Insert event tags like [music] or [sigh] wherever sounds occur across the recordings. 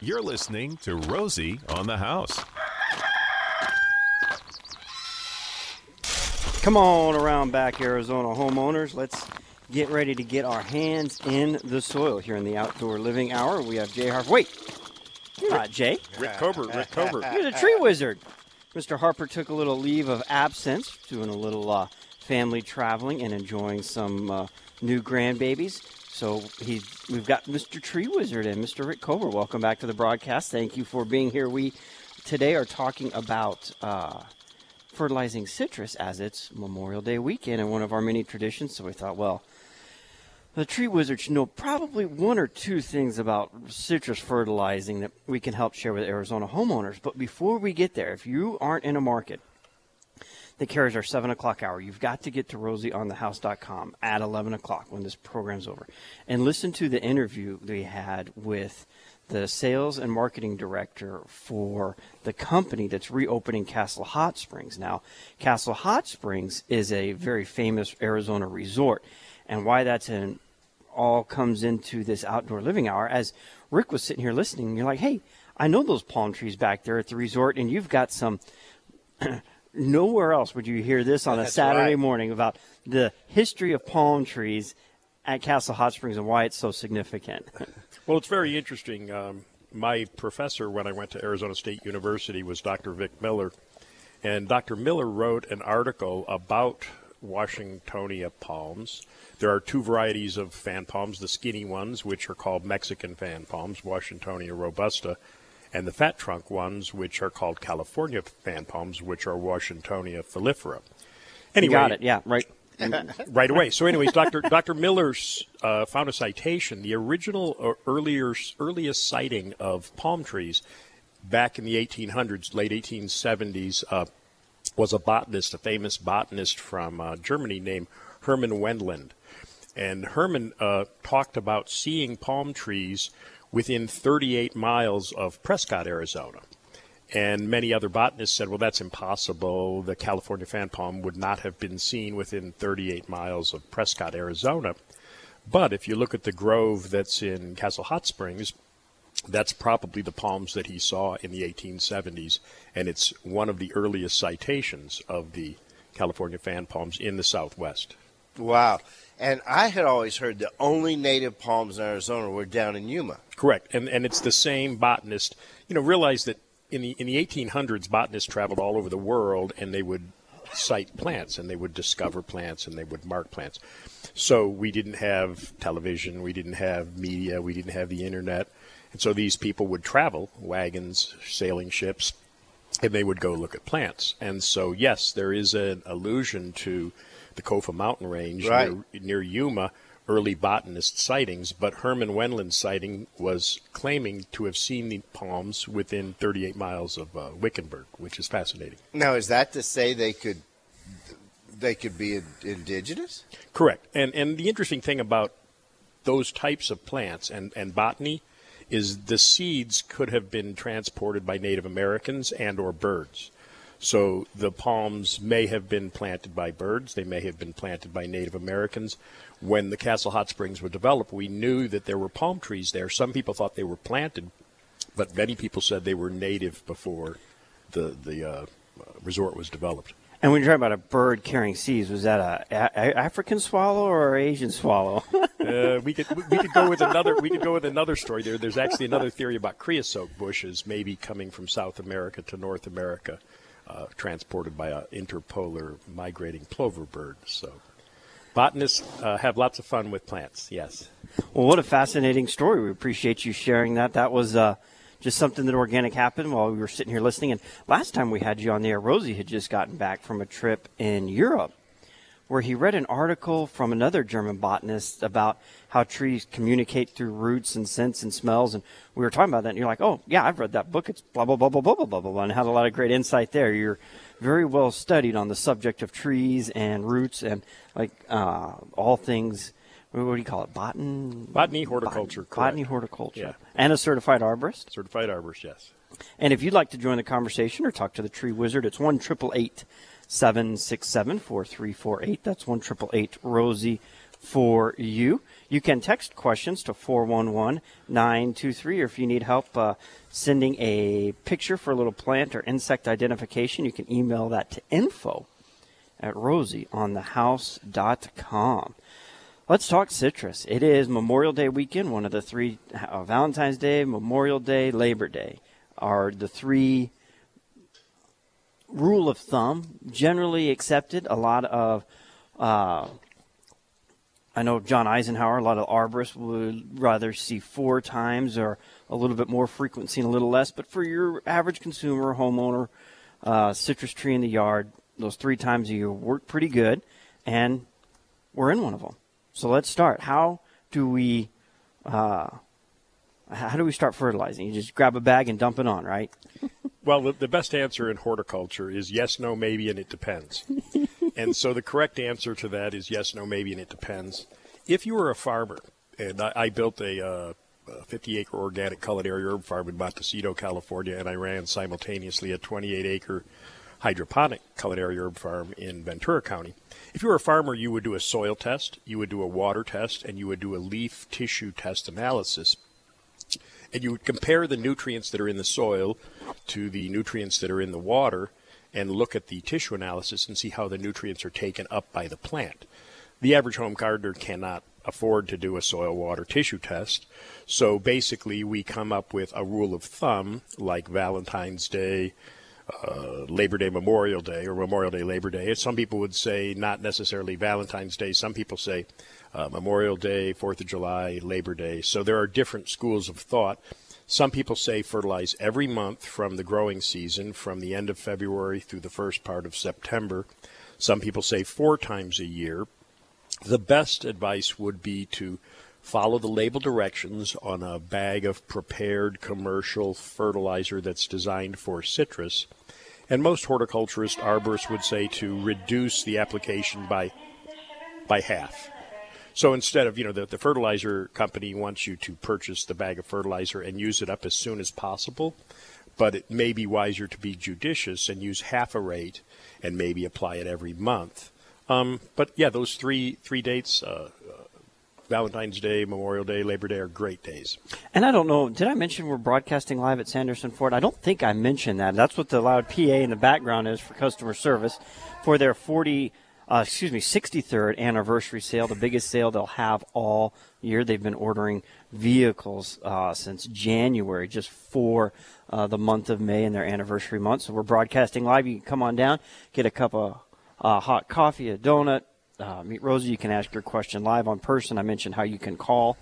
You're listening to Rosie on the House. Come on around back, Arizona homeowners. Let's get ready to get our hands in the soil here in the outdoor living hour. We have Jay Harper. Wait, you're not Jay. Rick Cobert, Rick Cobert. [laughs] You're the tree wizard. Mr. Harper took a little leave of absence, doing a little uh, family traveling and enjoying some uh, new grandbabies. So he, we've got Mr. Tree Wizard and Mr. Rick Cobert. Welcome back to the broadcast. Thank you for being here. We today are talking about uh, fertilizing citrus as it's Memorial Day weekend and one of our many traditions. So we thought, well, the tree wizard should know probably one or two things about citrus fertilizing that we can help share with Arizona homeowners. But before we get there, if you aren't in a market that carries our 7 o'clock hour, you've got to get to rosieonthehouse.com at 11 o'clock when this program's over and listen to the interview we had with the sales and marketing director for the company that's reopening Castle Hot Springs. Now, Castle Hot Springs is a very famous Arizona resort, and why that's in all comes into this outdoor living hour. As Rick was sitting here listening, you're like, hey, I know those palm trees back there at the resort, and you've got some. Nowhere else would you hear this on a That's Saturday right. morning about the history of palm trees at Castle Hot Springs and why it's so significant. [laughs] Well, it's very interesting. Um, my professor when I went to Arizona State University was Dr. Vic Miller, and Dr. Miller wrote an article about Washingtonia palms. There are two varieties of fan palms: the skinny ones, which are called Mexican fan palms, Washingtonia robusta, and the fat trunk ones, which are called California fan palms, which are Washingtonia filifera. Anyway, you got it, yeah, right. [laughs] right away. So, anyways, Dr. Dr. Miller's uh, found a citation. The original or earlier earliest sighting of palm trees back in the 1800s, late 1870s, uh, was a botanist, a famous botanist from uh, Germany named Hermann Wendland. And Hermann uh, talked about seeing palm trees within 38 miles of Prescott, Arizona. And many other botanists said, well, that's impossible. The California fan palm would not have been seen within 38 miles of Prescott, Arizona. But if you look at the grove that's in Castle Hot Springs, that's probably the palms that he saw in the 1870s, and it's one of the earliest citations of the California fan palms in the Southwest. Wow. And I had always heard the only native palms in Arizona were down in Yuma. Correct, and and it's the same botanist. You know, realize that in the in the 1800s, botanists traveled all over the world, and they would cite plants, and they would discover plants, and they would mark plants. So we didn't have television, we didn't have media, we didn't have the internet, and so these people would travel wagons, sailing ships, and they would go look at plants. And so, yes, there is an allusion to the Kofa mountain range Right. near, near Yuma, early botanist sightings, but Hermann Wendland's sighting was claiming to have seen the palms within 38 miles of uh, Wickenburg, which is fascinating. Now, is that to say they could they could be in- indigenous? Correct. And and the interesting thing about those types of plants and, and botany is the seeds could have been transported by Native Americans and or birds. So the palms may have been planted by birds, they may have been planted by Native Americans. When the Castle Hot Springs were developed, we knew that there were palm trees there. Some people thought they were planted, but many people said they were native before the the uh, resort was developed. And when you're talking about a bird carrying seeds, was that a, a- African swallow or Asian swallow? [laughs] Uh, we could we could go with another we could go with another story there. There's actually another theory about creosote bushes maybe coming from South America to North America, uh, transported by a interpolar migrating plover bird. So, botanists uh, have lots of fun with plants. Yes. well, what a fascinating story. We appreciate you sharing that. That was uh, just something that organic happened while we were sitting here listening. And last time we had you on the air, Rosie had just gotten back from a trip in Europe where he read an article from another German botanist about how trees communicate through roots and scents and smells. And we were talking about that, and you're like, oh, yeah, I've read that book. It's blah, blah, blah, blah, blah, blah, blah, blah, blah, and had a lot of great insight there. You're very well studied on the subject of trees and roots and like uh, all things. What do you call it? Botan? Botany, horticulture, Botany, botany horticulture. Yeah. And a certified arborist. Certified arborist. Yes. And if you'd like to join the conversation or talk to the tree wizard, it's 1 767 4348. That's 1 Rosie for you. You can text questions to 411 923, or if you need help uh, sending a picture for a little plant or insect identification, you can email that to info at rosieonthehouse.com. Let's talk citrus. It is Memorial Day weekend, one of the three uh, Valentine's Day, Memorial Day, Labor Day are the three rule of thumb generally accepted. A lot of uh, I know John Eisenhower, a lot of arborists would rather see four times or a little bit more frequency and a little less. But for your average consumer, homeowner, uh, citrus tree in the yard, those three times a year work pretty good. And we're in one of them. So let's start. How do we uh, how do we start fertilizing? You just grab a bag and dump it on, right? [laughs] Well, the, the best answer in horticulture is yes, no, maybe, and it depends. [laughs] and so the correct answer to that is yes, no, maybe, and it depends. If you were a farmer, and I, I built a, uh, a 50 acre organic culinary herb farm in Montecito, California, and I ran simultaneously a 28 acre hydroponic culinary herb farm in Ventura County. If you were a farmer, you would do a soil test, you would do a water test, and you would do a leaf tissue test analysis. And you would compare the nutrients that are in the soil to the nutrients that are in the water and look at the tissue analysis and see how the nutrients are taken up by the plant. The average home gardener cannot afford to do a soil water tissue test. So basically, we come up with a rule of thumb like Valentine's Day, uh, Labor Day, Memorial Day, or Memorial Day, Labor Day. Some people would say not necessarily Valentine's Day. Some people say uh, Memorial Day, Fourth of July, Labor Day. So there are different schools of thought. Some people say fertilize every month from the growing season, from the end of February through the first part of September. Some people say four times a year. The best advice would be to follow the label directions on a bag of prepared commercial fertilizer that's designed for citrus. And most horticulturists, arborists would say to reduce the application by by half. So instead of, you know, the, the fertilizer company wants you to purchase the bag of fertilizer and use it up as soon as possible, but it may be wiser to be judicious and use half a rate and maybe apply it every month. Um, but yeah, those three three dates, uh, uh, Valentine's Day, Memorial Day, Labor Day, are great days. And I don't know, did I mention we're broadcasting live at Sanderson Ford? I don't think I mentioned that. That's what the loud PA in the background is for customer service for their 40- uh, excuse me, 63rd anniversary sale, the biggest sale they'll have all year. They've been ordering vehicles uh, since January, just for uh, the month of May and their anniversary month. So we're broadcasting live. You can come on down, get a cup of uh, hot coffee, a donut, uh, meet Rosie. You can ask your question live on person. I mentioned how you can call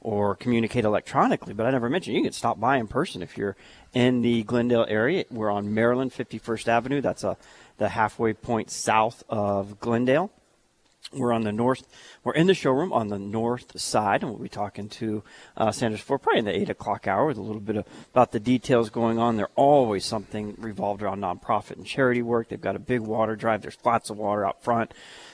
or communicate electronically, but I never mentioned you can stop by in person if you're in the Glendale area. We're on Maryland 51st Avenue. That's a the halfway point south of Glendale. We're on the north. We're in the showroom on the north side, and we'll be talking to uh, Sanderson Ford probably in the eight o'clock hour with a little bit of, about the details going on. There's always something revolved around nonprofit and charity work. They've got a big water drive. There's lots of water out front,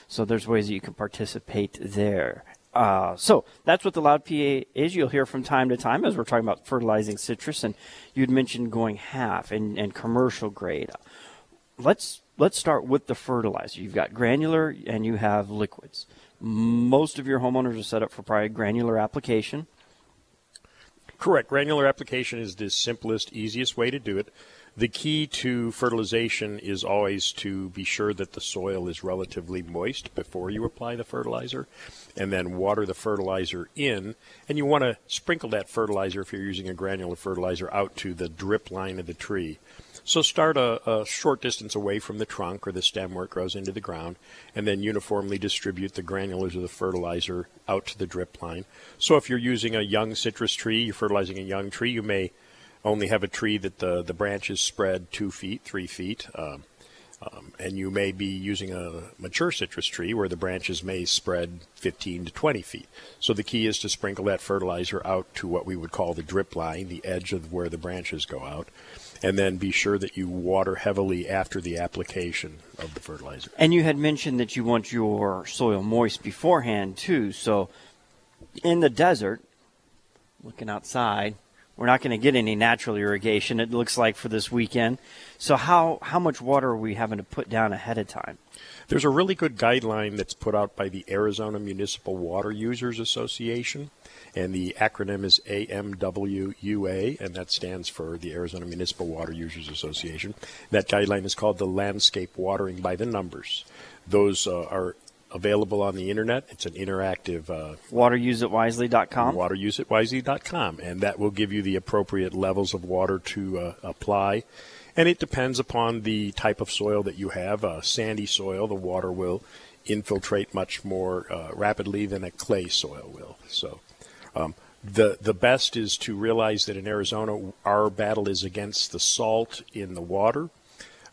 so there's ways that you can participate there. Uh, so that's what the loud PA is. You'll hear from time to time as we're talking about fertilizing citrus, and you'd mentioned going half and, and commercial grade. Let's let's start with the fertilizer. You've got granular and you have liquids. Most of your homeowners are set up for probably granular application. Correct. Granular application is the simplest, easiest way to do it. The key to fertilization is always to be sure that the soil is relatively moist before you apply the fertilizer, and then water the fertilizer in. And you want to sprinkle that fertilizer, if you're using a granular fertilizer, out to the drip line of the tree. So start a, a, short distance away from the trunk or the stem where it grows into the ground, and then uniformly distribute the granulars of the fertilizer out to the drip line. So if you're using a young citrus tree, you're fertilizing a young tree, you may only have a tree that the, the branches spread two feet, three feet. Um, um, and you may be using a mature citrus tree where the branches may spread 15 to 20 feet. So the key is to sprinkle that fertilizer out to what we would call the drip line, the edge of where the branches go out and then be sure that you water heavily after the application of the fertilizer. And you had mentioned that you want your soil moist beforehand too. So in the desert, looking outside, we're not going to get any natural irrigation. It looks like for this weekend. So how how much water are we having to put down ahead of time? There's a really good guideline that's put out by the Arizona Municipal Water Users Association, and the acronym is AMWUA, and that stands for the Arizona Municipal Water Users Association. That guideline is called the Landscape Watering by the Numbers. Those uh, are available on the internet. It's an interactive uh, wateruseitwisely.com. wateruseitwisely.com, and that will give you the appropriate levels of water to uh, apply. And it depends upon the type of soil that you have. Uh, sandy soil, the water will infiltrate much more uh, rapidly than a clay soil will. So, um, the the best is to realize that in Arizona, our battle is against the salt in the water.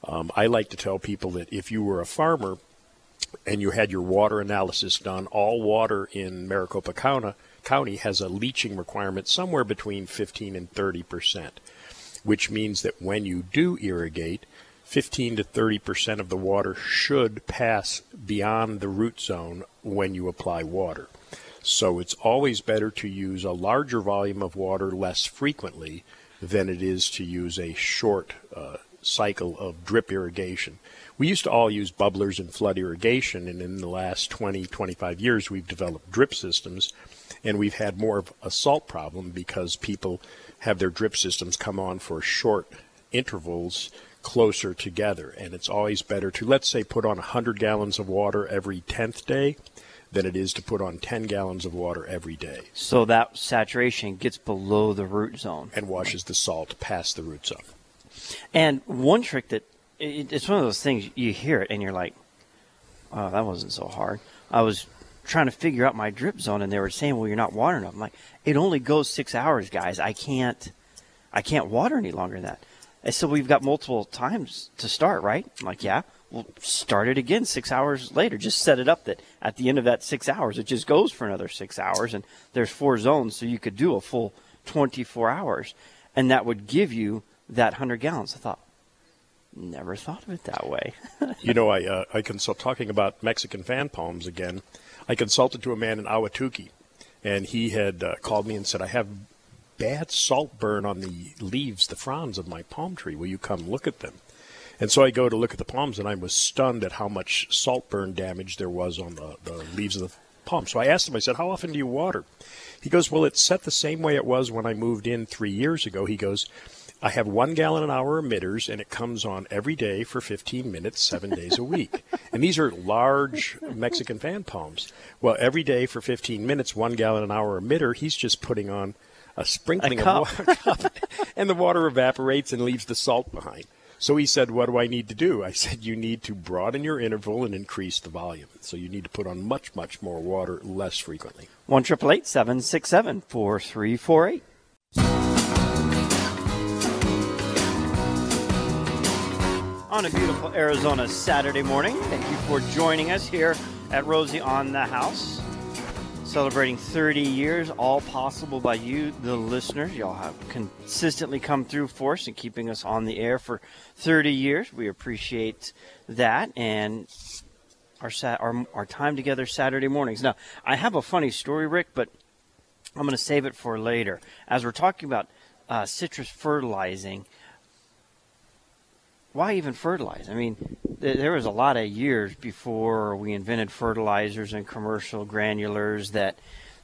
Um, I like to tell people that if you were a farmer and you had your water analysis done, all water in Maricopa County, has a leaching requirement somewhere between 15 and 30 percent, which means that when you do irrigate, 15 to 30 percent of the water should pass beyond the root zone when you apply water. So it's always better to use a larger volume of water less frequently than it is to use a short uh, cycle of drip irrigation. We used to all use bubblers and flood irrigation, and in the last 20, 25 years, we've developed drip systems, and we've had more of a salt problem because people have their drip systems come on for short intervals closer together. And it's always better to, let's say, put on 100 gallons of water every 10th day than it is to put on 10 gallons of water every day So that saturation gets below the root zone. and washes the salt past the root zone. And one trick that it, it's one of those things you hear it and you're like, "Oh, that wasn't so hard." I was trying to figure out my drip zone, and they were saying, "Well, you're not watering enough." I'm like, "It only goes six hours, guys. I can't, I can't water any longer than that." And so we've got multiple times to start, right? I'm like, "Yeah." We'll start it again six hours later. Just set it up that at the end of that six hours, it just goes for another six hours, and there's four zones, so you could do a full 24 hours, and that would give you that 100 gallons. I thought, never thought of it that way. [laughs] you know, I uh, I consult talking about Mexican fan palms again. I consulted to a man in Ahwatukee, and he had uh, called me and said, "I have bad salt burn on the leaves, the fronds of my palm tree. Will you come look at them?" And so I go to look at the palms, and I was stunned at how much salt burn damage there was on the, the leaves of the palm. So I asked him, I said, "How often do you water?" He goes, "Well, it's set the same way it was when I moved in three years ago." He goes. I have one gallon an hour emitters, and it comes on every day for 15 minutes, seven days a week. [laughs] And these are large Mexican fan palms. Well, every day for 15 minutes, one gallon an hour emitter, he's just putting on a sprinkling a of water, [laughs] and the water evaporates and leaves the salt behind. So he said, What do I need to do? I said, You need to broaden your interval and increase the volume. So you need to put on much, much more water less frequently. 1 888 767 4348. On a beautiful Arizona Saturday morning, thank you for joining us here at Rosie on the House. Celebrating 30 years, all possible by you, the listeners. Y'all have consistently come through for us and keeping us on the air for 30 years. We appreciate that. And our, our our time together Saturday mornings. Now, I have a funny story, Rick, but I'm going to save it for later. As we're talking about uh, citrus fertilizing, why even fertilize? I mean, th- there was a lot of years before we invented fertilizers and commercial granulars that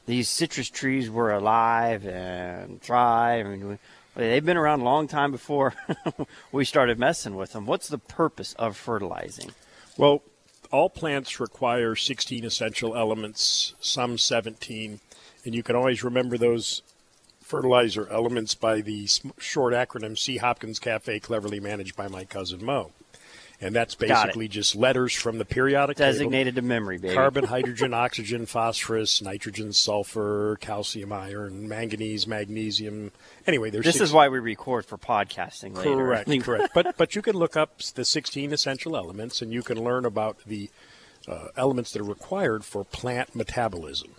these citrus trees were alive and thrive. I mean, we, they've been around a long time before [laughs] we started messing with them. What's the purpose of fertilizing? Well, all plants require 16 essential elements, some 17, and you can always remember those fertilizer elements by the short acronym C. Hopkins Cafe, cleverly managed by my cousin Mo. And that's basically just letters from the periodic table. Designated to memory, baby. Carbon, [laughs] hydrogen, oxygen, phosphorus, nitrogen, sulfur, calcium, iron, manganese, magnesium. Anyway, there's This six- is why we record for podcasting later. Correct, [laughs] correct. But but you can look up the 16 essential elements, and you can learn about the uh, elements that are required for plant metabolism.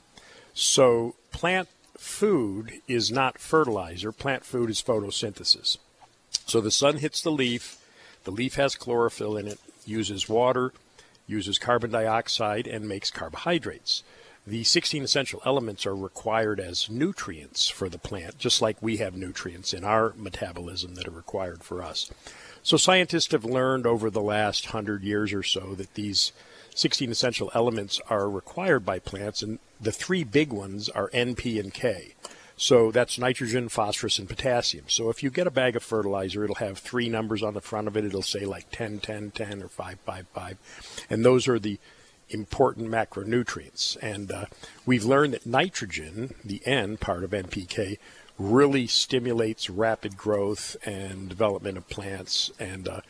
So plant food is not fertilizer. Plant food is photosynthesis. So the sun hits the leaf. The leaf has chlorophyll in it. Uses water, uses carbon dioxide, and makes carbohydrates. the 16 essential elements are required as nutrients for the plant, just like we have nutrients in our metabolism that are required for us. So scientists have learned over the last hundred years or so that these 16 essential elements are required by plants, and the three big ones are N, P, and K. So that's nitrogen, phosphorus, and potassium. So if you get a bag of fertilizer, it'll have three numbers on the front of it. It'll say like 10, 10, 10, or 5, 5, 5. And those are the important macronutrients. And uh, we've learned that nitrogen, the N part of NPK, really stimulates rapid growth and development of plants. And uh,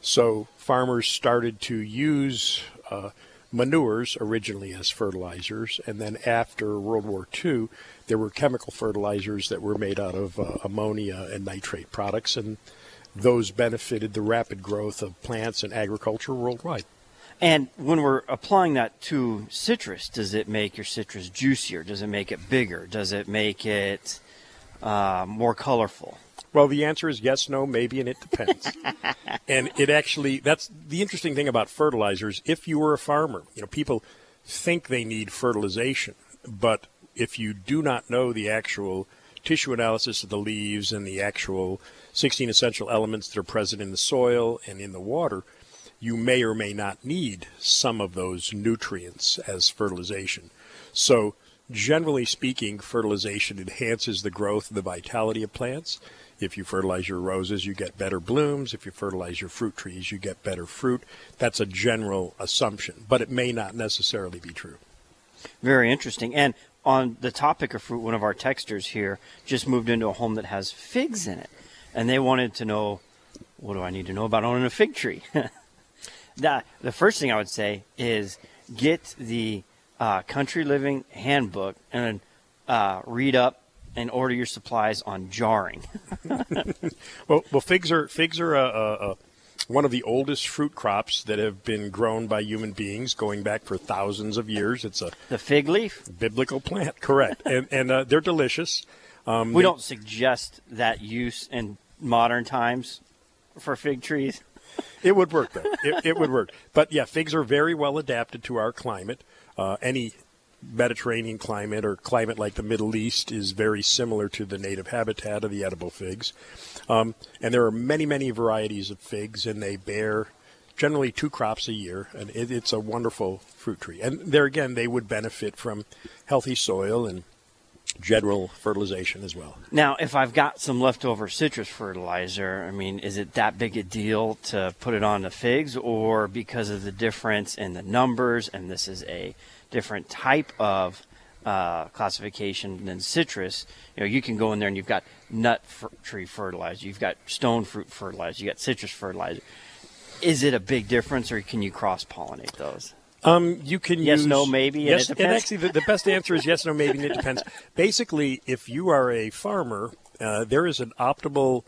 so farmers started to use uh, manures originally as fertilizers, and then after World War II, there were chemical fertilizers that were made out of uh, ammonia and nitrate products, and those benefited the rapid growth of plants and agriculture worldwide. And when we're applying that to citrus, does it make your citrus juicier? Does it make it bigger? Does it make it uh, more colorful? Well, the answer is yes, no, maybe, and it depends. [laughs] and it actually, that's the interesting thing about fertilizers. If you were a farmer, you know, people think they need fertilization, but if you do not know the actual tissue analysis of the leaves and the actual 16 essential elements that are present in the soil and in the water, you may or may not need some of those nutrients as fertilization. So, generally speaking, fertilization enhances the growth and the vitality of plants. If you fertilize your roses, you get better blooms. If you fertilize your fruit trees, you get better fruit. That's a general assumption, but it may not necessarily be true. Very interesting. And on the topic of fruit, one of our texters here just moved into a home that has figs in it. And they wanted to know what do I need to know about owning a fig tree? [laughs] the, the first thing I would say is get the uh, Country Living Handbook and uh, read up and order your supplies on jarring. [laughs] well, well, figs are figs are a, a, a, one of the oldest fruit crops that have been grown by human beings, going back for thousands of years. It's a the fig leaf biblical plant, correct? [laughs] and and uh, they're delicious. Um, we they, don't suggest that use in modern times for fig trees. [laughs] It would work though. it, it, would work. But yeah, figs are very well adapted to our climate. Uh, any Mediterranean climate or climate like the Middle East is very similar to the native habitat of the edible figs. Um, and there are many, many varieties of figs, and they bear generally two crops a year, and it, it's a wonderful fruit tree. And there again, they would benefit from healthy soil and general fertilization as well. Now, if I've got some leftover citrus fertilizer, I mean, is it that big a deal to put it on the figs, or because of the difference in the numbers, and this is a different type of uh, classification than citrus, you know, you can go in there and you've got nut f- tree fertilizer, you've got stone fruit fertilizer, you got citrus fertilizer. Is it a big difference, or can you cross pollinate those? Um, you can yes, use, no, maybe. Yes, and, and actually, the, the, best answer is yes, no, maybe, and it depends. [laughs] Basically, if you are a farmer, uh, there is an optimal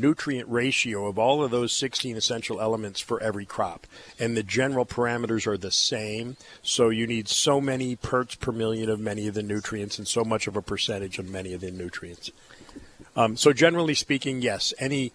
nutrient ratio of all of those 16 essential elements for every crop. And the general parameters are the same. So you need so many parts per million of many of the nutrients and so much of a percentage of many of the nutrients. Um, so generally speaking, yes, any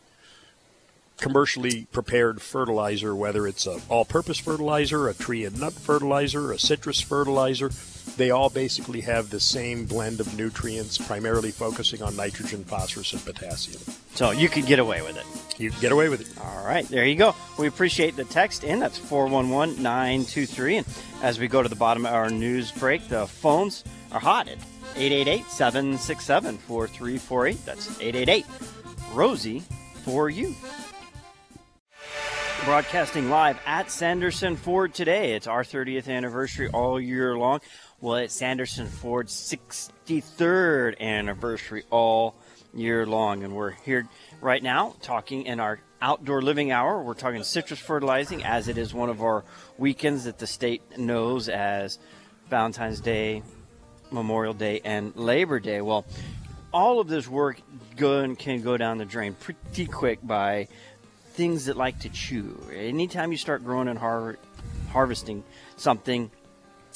commercially prepared fertilizer, whether it's an all-purpose fertilizer, a tree and nut fertilizer, a citrus fertilizer, they all basically have the same blend of nutrients, primarily focusing on nitrogen, phosphorus, and potassium. So you could get away with it. You can get away with it. All right, there you go. We appreciate the text in. That's 411 923. And as we go to the bottom of our news break, the phones are hot at 888 767 4348. That's 888 Rosie for you broadcasting live at Sanderson Ford today. It's our 30th anniversary all year long. Well, it's Sanderson Ford's 63rd anniversary all year long. And we're here right now talking in our outdoor living hour. We're talking citrus fertilizing as it is one of our weekends that the state knows as Valentine's Day, Memorial Day, and Labor Day. Well, all of this work go, can go down the drain pretty quick by things that like to chew. Anytime you start growing and har- harvesting something,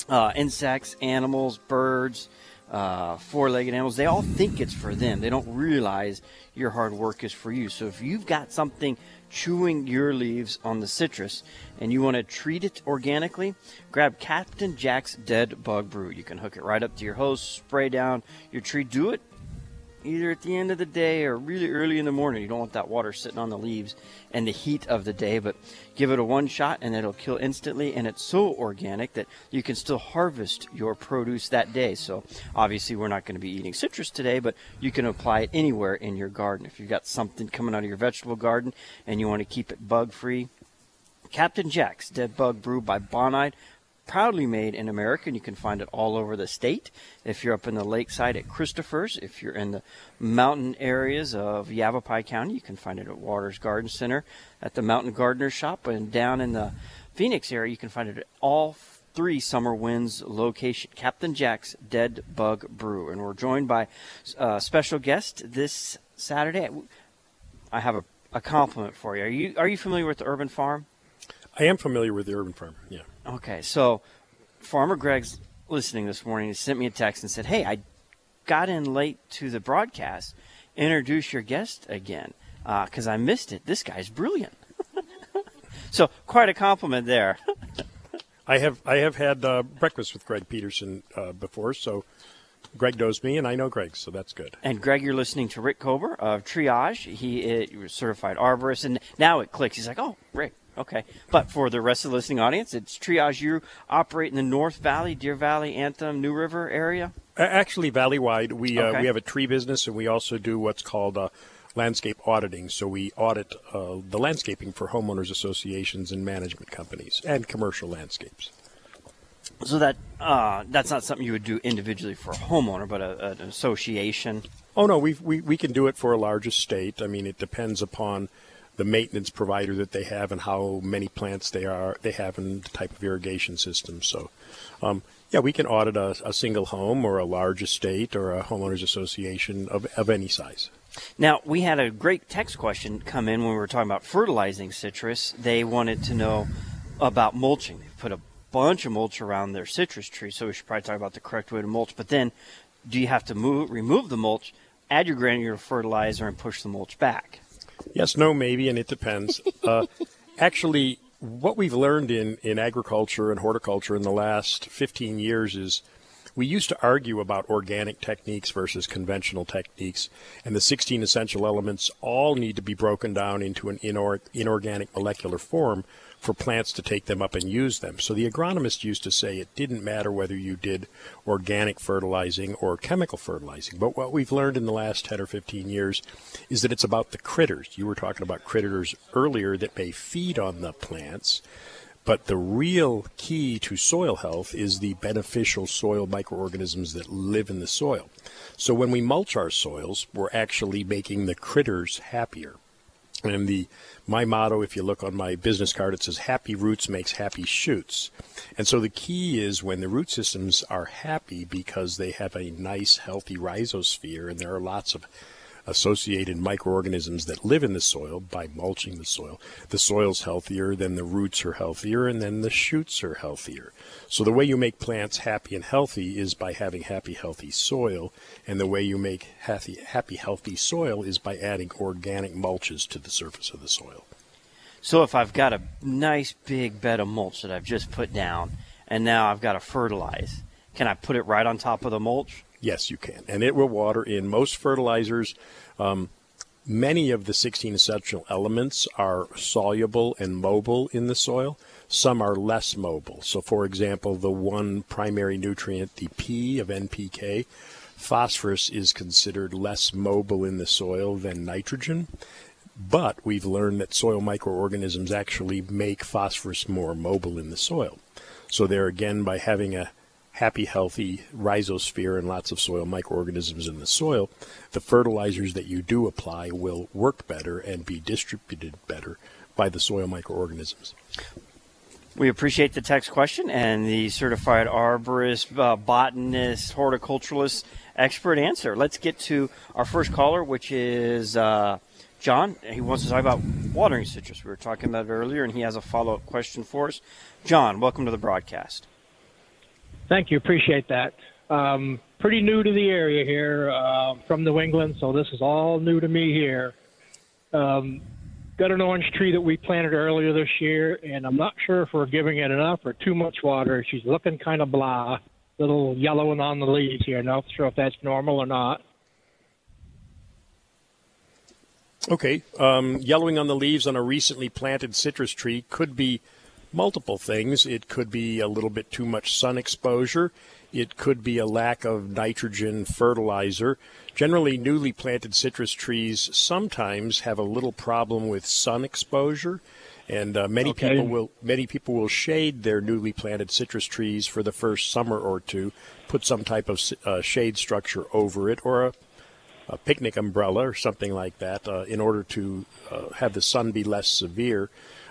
uh, insects, animals, birds, uh, four-legged animals. They all think it's for them. They don't realize your hard work is for you. So if you've got something chewing your leaves on the citrus and you want to treat it organically, grab Captain Jack's Dead Bug Brew. You can hook it right up to your hose, spray down your tree. Do it either at the end of the day or really early in the morning. You don't want that water sitting on the leaves and the heat of the day, but give it a one shot and it'll kill instantly. And it's so organic that you can still harvest your produce that day. So obviously, we're not going to be eating citrus today, but you can apply it anywhere in your garden. If you've got something coming out of your vegetable garden and you want to keep it bug free, Captain Jack's Dead Bug Brew by Bonide proudly made in America, and you can find it all over the state. If you're up in the lakeside at Christopher's, if you're in the mountain areas of Yavapai County, you can find it at Watters Garden Center, at the Mountain Gardener Shop, and down in the Phoenix area, you can find it at all three SummerWinds location, Captain Jack's Dead Bug Brew. And we're joined by a uh, special guest this Saturday. I have a, a compliment for you. Are you are you familiar with the Urban Farm? I am familiar with the Urban Farm. Yeah. Okay, so Farmer Greg's listening this morning. He sent me a text and said, "Hey, I got in late to the broadcast. Introduce your guest again because uh, I missed it. This guy's brilliant." [laughs] so quite a compliment there. [laughs] I have I have had uh, breakfast with Greg Peterson uh, before, so Greg knows me, and I know Greg, so that's good. And Greg, you're listening to Rick Kober of Triage. He was certified arborist, and now it clicks. He's like, "Oh, Rick, Okay. But for the rest of the listening audience, it's Triage. You operate in the North Valley, Deer Valley, Anthem, New River area? Actually, valley-wide. We, okay. uh, we have a tree business, and we also do what's called uh, landscape auditing. So we audit uh, the landscaping for homeowners associations and management companies and commercial landscapes. So that uh, that's not something you would do individually for a homeowner, but a, an association. Oh no, we we we can do it for a large estate. I mean, it depends upon the maintenance provider that they have and how many plants they are they have and the type of irrigation system. So, um, yeah, we can audit a, a, single home or a large estate or a homeowners association of, of any size. Now, we had a great text question come in when we were talking about fertilizing citrus. They wanted to know about mulching. They put a bunch of mulch around their citrus tree, so we should probably talk about the correct way to mulch. But then, do you have to move, remove the mulch, add your granular fertilizer, and push the mulch back? Yes, no, maybe, and it depends. Uh, [laughs] actually, what we've learned in, in agriculture and horticulture in the last 15 years is we used to argue about organic techniques versus conventional techniques, and the 16 essential elements all need to be broken down into an inor- inorganic molecular form for plants to take them up and use them. So the agronomist used to say it didn't matter whether you did organic fertilizing or chemical fertilizing. But what we've learned in the last 10 or 15 years is that it's about the critters. You were talking about critters earlier that may feed on the plants. But the real key to soil health is the beneficial soil microorganisms that live in the soil. So when we mulch our soils, we're actually making the critters happier. And the my motto, if you look on my business card, it says happy roots makes happy shoots. And so the key is when the root systems are happy because they have a nice, healthy rhizosphere, and there are lots of associated microorganisms that live in the soil by mulching the soil. The soil's healthier, then the roots are healthier, and then the shoots are healthier. So the way you make plants happy and healthy is by having happy, healthy soil, and the way you make happy, happy, healthy soil is by adding organic mulches to the surface of the soil. So if I've got a nice big bed of mulch that I've just put down, and now I've got to fertilize, can I put it right on top of the mulch? Yes, you can. And it will water in. Most fertilizers, um, many of the 16 essential elements are soluble and mobile in the soil. Some are less mobile. So, for example, the one primary nutrient, the P of NPK, phosphorus is considered less mobile in the soil than nitrogen. But we've learned that soil microorganisms actually make phosphorus more mobile in the soil. So, there again, by having a happy, healthy rhizosphere and lots of soil microorganisms in the soil, the fertilizers that you do apply will work better and be distributed better by the soil microorganisms. We appreciate the text question and the certified arborist, uh, botanist, horticulturalist expert answer. Let's get to our first caller, which is uh, John. He wants to talk about watering citrus. We were talking about it earlier, and he has a follow up question for us. John, welcome to the broadcast. Thank you. Appreciate that. Um, pretty new to the area here, uh, from New England, so this is all new to me here. Um, got an orange tree that we planted earlier this year, and I'm not sure if we're giving it enough or too much water. She's looking kind of blah, little yellowing on the leaves here. Not sure if that's normal or not. Okay, um, yellowing on the leaves on a recently planted citrus tree could be multiple things. It could be a little bit too much sun exposure. It could be a lack of nitrogen fertilizer. Generally, newly planted citrus trees sometimes have a little problem with sun exposure, and uh, many Okay. people will many people will shade their newly planted citrus trees for the first summer or two, put some type of uh, shade structure over it, or a a picnic umbrella or something like that uh, in order to uh, have the sun be less severe.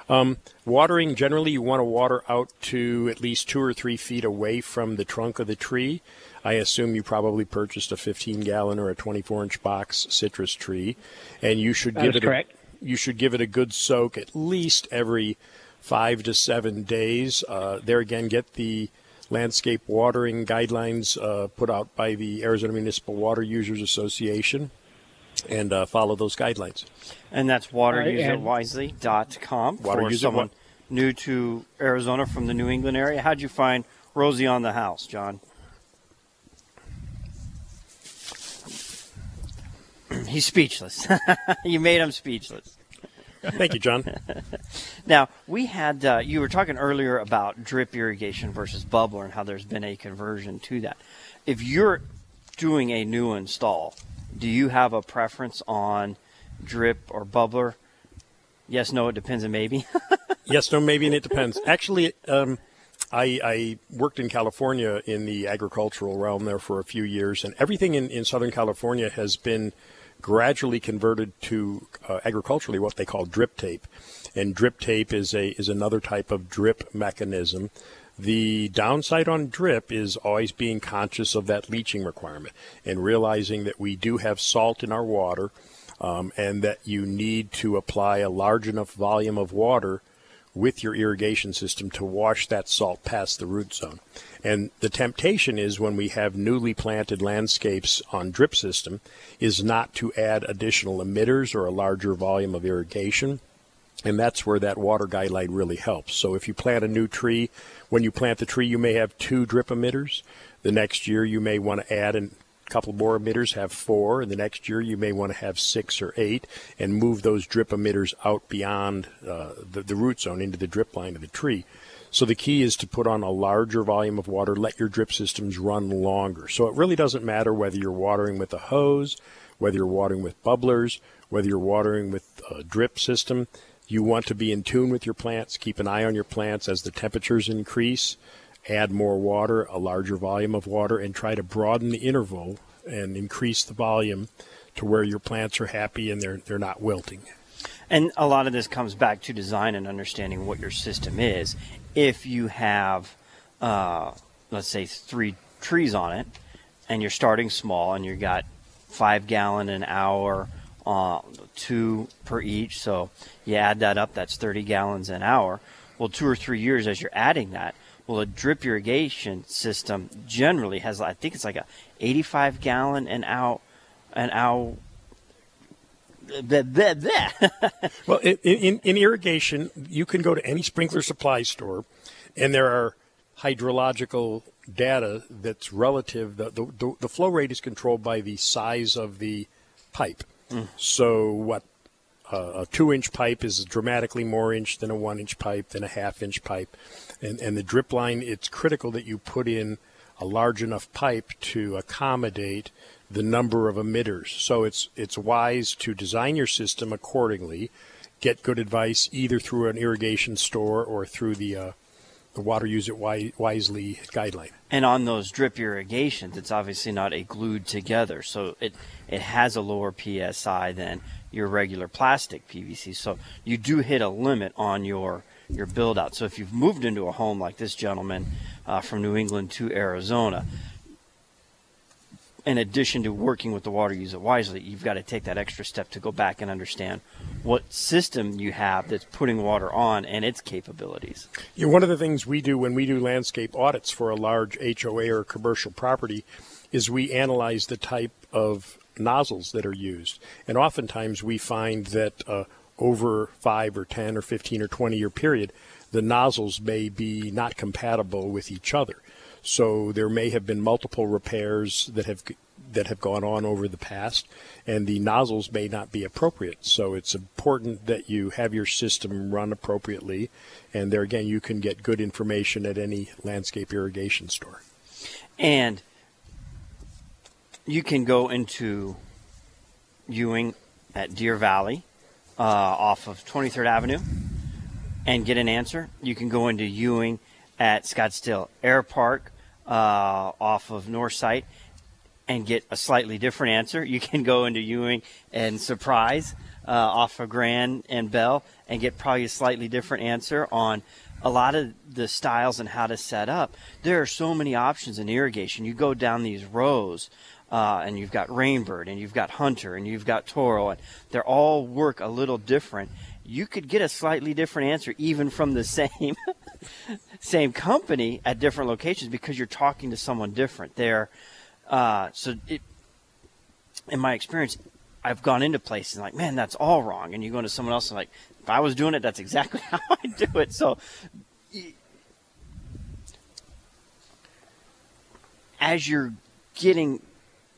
Um, watering, generally, you want to water out to at least two or three feet away from the trunk of the tree. I assume you probably purchased a 15 gallon or a 24 inch box citrus tree, and you should That give it correct. A, you should give it a good soak at least every five to seven days. Uh, there again, get the landscape watering guidelines uh, put out by the Arizona Municipal Water Users Association and uh, follow those guidelines. And that's wateruseitwisely.com for Wateruser someone what? new to Arizona from the New England area. How'd you find Rosie on the house, John? [clears throat] He's speechless. [laughs] you made him speechless. Thank you, John. [laughs] Now, we had, uh, you were talking earlier about drip irrigation versus bubbler and how there's been a conversion to that. If you're doing a new install, do you have a preference on drip or bubbler? Yes, no, it depends, and maybe. [laughs] yes, no, maybe, and it depends. Actually, um, I, I worked in California in the agricultural realm there for a few years, and everything in, in Southern California has been gradually converted to uh, agriculturally what they call drip tape. And drip tape is a is another type of drip mechanism. The downside on drip is always being conscious of that leaching requirement and realizing that we do have salt in our water um, and that you need to apply a large enough volume of water with your irrigation system to wash that salt past the root zone. And the temptation is when we have newly planted landscapes on drip system is not to add additional emitters or a larger volume of irrigation. And that's where that water guideline really helps. So if you plant a new tree, when you plant the tree, you may have two drip emitters. The next year, you may want to add a couple more emitters, have four. And the next year, you may want to have six or eight and move those drip emitters out beyond uh, the, the root zone into the drip line of the tree. So the key is to put on a larger volume of water, let your drip systems run longer. So it really doesn't matter whether you're watering with a hose, whether you're watering with bubblers, whether you're watering with a drip system. You want to be in tune with your plants. Keep an eye on your plants as the temperatures increase. Add more water, a larger volume of water, and try to broaden the interval and increase the volume to where your plants are happy and they're they're not wilting. And a lot of this comes back to design and understanding what your system is. If you have, uh, let's say, three trees on it, and you're starting small, and you've got five gallon an hour, uh, two per each, so you add that up, that's 30 gallons an hour. Well, two or three years as you're adding that, well, a drip irrigation system generally has, I think it's like a 85 gallon an hour, an hour. Bleh, bleh, bleh. Well, in, in, in irrigation, you can go to any sprinkler supply store, and there are hydrological data that's relative. The, the, the flow rate is controlled by the size of the pipe. So, what uh, a two inch pipe is dramatically more inch than a one inch pipe, than a half inch pipe. And, and the drip line, it's critical that you put in a large enough pipe to accommodate the number of emitters. So it's it's wise to design your system accordingly. Get good advice either through an irrigation store or through the uh, the Water Use It Wi- Wisely guideline. And on those drip irrigations, it's obviously not a glued together, so it it has a lower psi than your regular plastic PVC. So you do hit a limit on your your build out. So if you've moved into a home like this gentleman uh, from New England to Arizona, in addition to working with the water, use it wisely, you've got to take that extra step to go back and understand what system you have that's putting water on and its capabilities. Yeah, one of the things we do when we do landscape audits for a large HOA or commercial property is we analyze the type of nozzles that are used. And oftentimes we find that uh, over 5 or 10 or 15 or 20 year period, the nozzles may be not compatible with each other. So there may have been multiple repairs that have that have gone on over the past, and the nozzles may not be appropriate. So it's important that you have your system run appropriately, and there again, you can get good information at any landscape irrigation store. And you can go into Ewing at Deer Valley uh, off of 23rd Avenue and get an answer. You can go into Ewing at Scottsdale Air Park uh, off of North Site and get a slightly different answer. You can go into Ewing and Surprise uh, off of Grand and Bell and get probably a slightly different answer on a lot of the styles and how to set up. There are so many options in irrigation. You go down these rows. Uh, and you've got Rainbird, and you've got Hunter, and you've got Toro, and they all work a little different. You could get a slightly different answer even from the [laughs] same same company at different locations because you're talking to someone different. There, uh, so it, in my experience, I've gone into places like, man, that's all wrong, and you go into someone else and like, if I was doing it, that's exactly [laughs] how I do it. So, as you're getting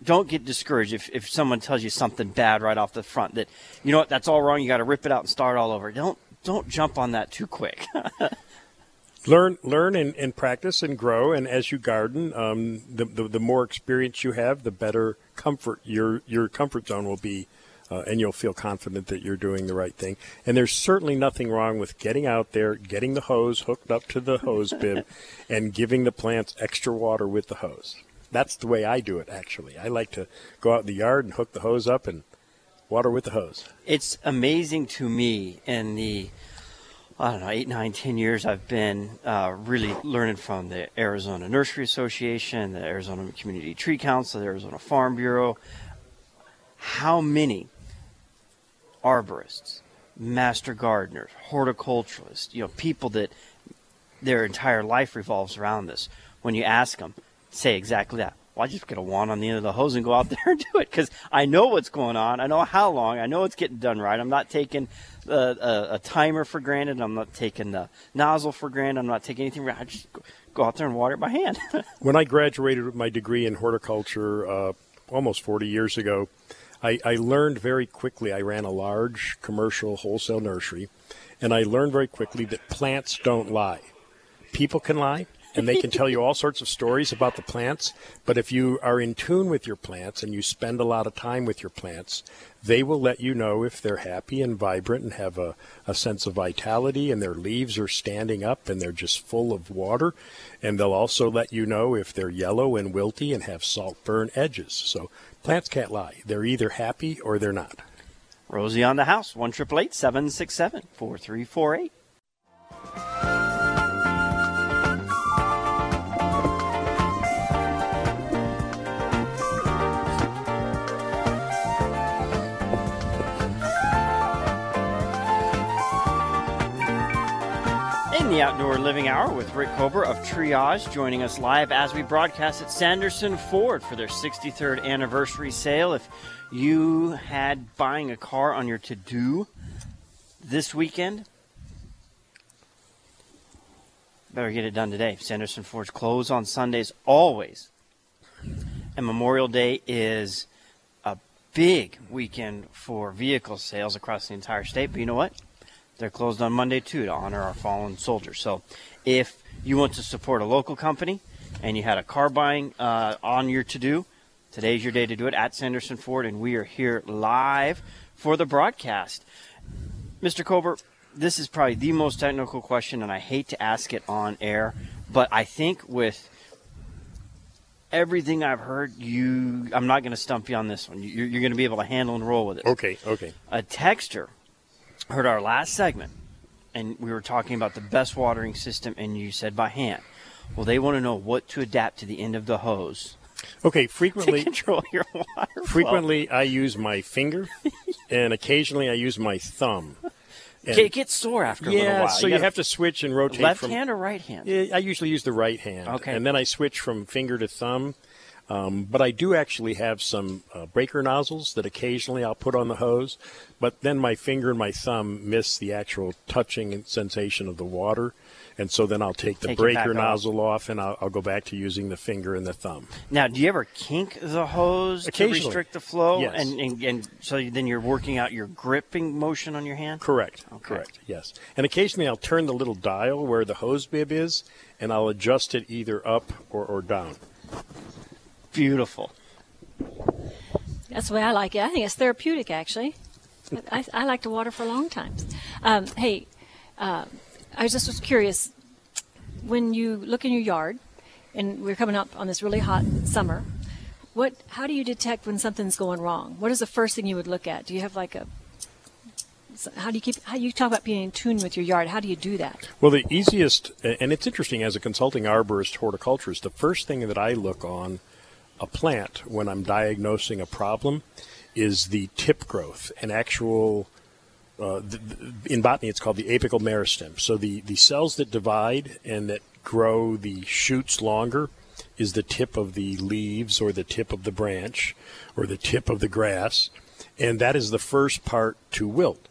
don't get discouraged if, if someone tells you something bad right off the front that you know what that's all wrong you got to rip it out and start all over. Don't don't jump on that too quick. [laughs] Learn learn and, and practice and grow and as you garden um, the, the, the more experience you have the better comfort your your comfort zone will be uh, and you'll feel confident that you're doing the right thing. And there's certainly nothing wrong with getting out there getting the hose hooked up to the hose bib [laughs] and giving the plants extra water with the hose that's the way I do it, actually. I like to go out in the yard and hook the hose up and water with the hose. It's amazing to me in the, I don't know, eight, nine, ten years I've been uh, really learning from the Arizona Nursery Association, the Arizona Community Tree Council, the Arizona Farm Bureau, how many arborists, master gardeners, horticulturalists, you know, people that their entire life revolves around this. When you ask them, say exactly that. Well, I just get a wand on the end of the hose and go out [laughs] there and do it because I know what's going on. I know how long. I know it's getting done right. I'm not taking a, a, a timer for granted. I'm not taking the nozzle for granted. I'm not taking anything. I just go out there and water it by hand. [laughs] when I graduated with my degree in horticulture uh, almost 40 years ago, I, I learned very quickly. I ran a large commercial wholesale nursery, and I learned very quickly that plants don't lie. People can lie, and they can tell you all sorts of stories about the plants. But if you are in tune with your plants and you spend a lot of time with your plants, they will let you know if they're happy and vibrant and have a, a sense of vitality and their leaves are standing up and they're just full of water. And they'll also let you know if they're yellow and wilty and have salt burn edges. So plants can't lie. They're either happy or they're not. Rosie on the house, 1 767 4348. The Outdoor Living Hour with Rick Cobra of Treeage, joining us live as we broadcast at Sanderson Ford for their 63rd anniversary sale. If you had buying a car on your to do this weekend, better get it done today. Sanderson Ford's closed on Sundays always. And Memorial Day is a big weekend for vehicle sales across the entire state. But you know what? They're closed on Monday too to honor our fallen soldiers. So if you want to support a local company and you had a car buying uh, on your to do, today's your day to do it at Sanderson Ford, and we are here live for the broadcast. Mr. Cobra, this is probably the most technical question, and I hate to ask it on air, but I think with everything I've heard, you, I'm not going to stump you on this one. You're, you're going to be able to handle and roll with it. Okay, okay. A texter heard our last segment, and we were talking about the best watering system, and you said by hand. Well, they want to know what to adapt to the end of the hose Okay, frequently control your water flow? frequently I use my finger, [laughs] and occasionally I use my thumb. And- It gets sore after a little yeah, while. so you, gotta- have to switch and rotate left from hand or right hand. Yeah, I usually use the right hand. Okay. And then I switch from finger to thumb. Um, but I do actually have some uh, breaker nozzles that occasionally I'll put on the hose. But then my finger and my thumb miss the actual touching and sensation of the water. And so then I'll take the Take breaker nozzle off and I'll, I'll go back to using the finger and the thumb. Now, do you ever kink the hose to restrict the flow? Yes. And, and and so then you're working out your gripping motion on your hand. Correct. Okay. Correct. Yes. And occasionally I'll turn the little dial where the hose bib is and I'll adjust it either up or, or down. Beautiful. That's the way I like it. I think it's therapeutic, actually. I, I like to water for long times. Um, hey, uh, I just was curious. When you look in your yard, and we're coming up on this really hot summer, what? How do you detect when something's going wrong? What is the first thing you would look at? Do you have like a? How do you keep? How you talk about being in tune with your yard? How do you do that? Well, the easiest, and it's interesting as a consulting arborist horticulturist, the first thing that I look on a plant when I'm diagnosing a problem is the tip growth and actual. Uh, the, the- in botany, it's called the apical meristem. So the, the cells that divide and that grow the shoots longer is the tip of the leaves or the tip of the branch or the tip of the grass, and that is the first part to wilt.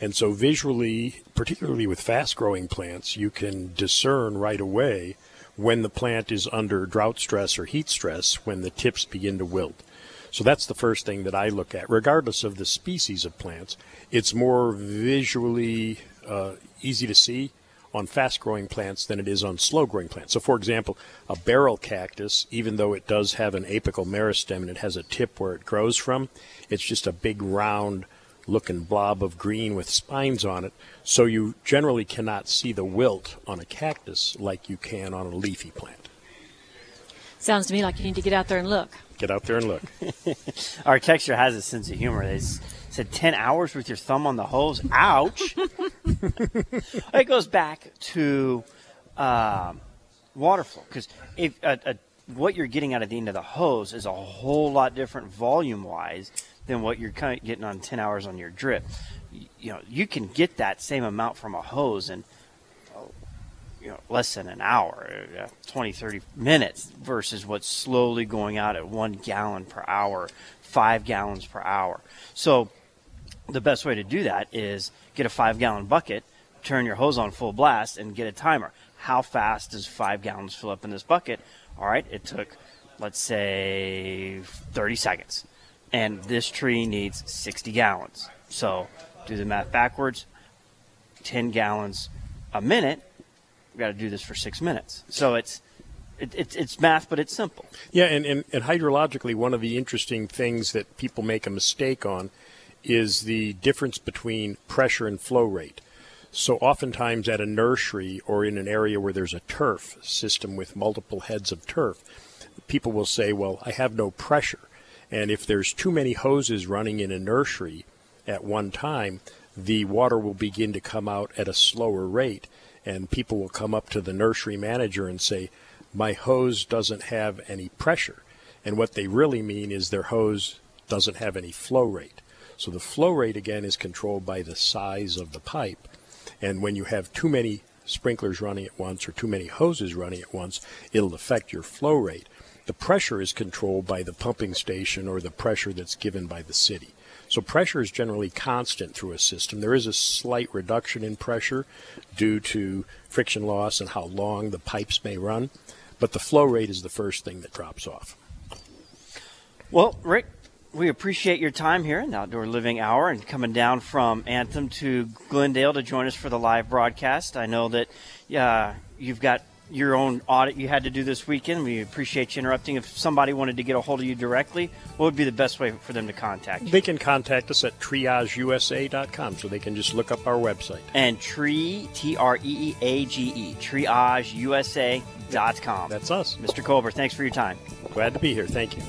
And so visually, particularly with fast growing plants, you can discern right away when the plant is under drought stress or heat stress when the tips begin to wilt. So that's the first thing that I look at, regardless of the species of plants. It's more visually uh, easy to see on fast growing plants than it is on slow growing plants. So, for example, a barrel cactus, even though it does have an apical meristem and it has a tip where it grows from, it's just a big round looking blob of green with spines on it. So, you generally cannot see the wilt on a cactus like you can on a leafy plant. Sounds to me like you need to get out there and look. Get out there and look. [laughs] Our texture has a sense of humor. They said 10 hours with your thumb on the hose. Ouch. [laughs] it goes back to um, water flow because if uh, uh, what you're getting out of the end of the hose is a whole lot different volume wise than what you're getting on 10 hours on your drip. You know, you can get that same amount from a hose and you know, less than an hour, uh, 20, 30 minutes versus what's slowly going out at one gallon per hour, five gallons per hour. So the best way to do that is get a five gallon bucket, turn your hose on full blast, and get a timer. How fast does five gallons fill up in this bucket? All right, it took, let's say, 30 seconds. And this tree needs 60 gallons. So do the math backwards 10 gallons a minute. We've got to do this for six minutes. So it's, it, it's, it's math, but it's simple. Yeah, and, and, and hydrologically, one of the interesting things that people make a mistake on is the difference between pressure and flow rate. So, oftentimes at a nursery or in an area where there's a turf system with multiple heads of turf, people will say, Well, I have no pressure. And if there's too many hoses running in a nursery at one time, the water will begin to come out at a slower rate. And people will come up to the nursery manager and say, My hose doesn't have any pressure. And what they really mean is their hose doesn't have any flow rate. So the flow rate, again, is controlled by the size of the pipe. And when you have too many sprinklers running at once or too many hoses running at once, it'll affect your flow rate. The pressure is controlled by the pumping station or the pressure that's given by the city. So pressure is generally constant through a system. There is a slight reduction in pressure due to friction loss and how long the pipes may run, but the flow rate is the first thing that drops off. Well, Rick, we appreciate your time here in the Outdoor Living Hour and coming down from Anthem to Glendale to join us for the live broadcast. I know that uh, you've got your own audit you had to do this weekend. We appreciate you interrupting. If somebody wanted to get a hold of you directly, what would be the best way for them to contact you? They can contact us at treeageusa.com, so they can just look up our website. And tree, T R E E A G E, treeageusa.com. That's us. Mr. Colbert, thanks for your time. Glad to be here. Thank you.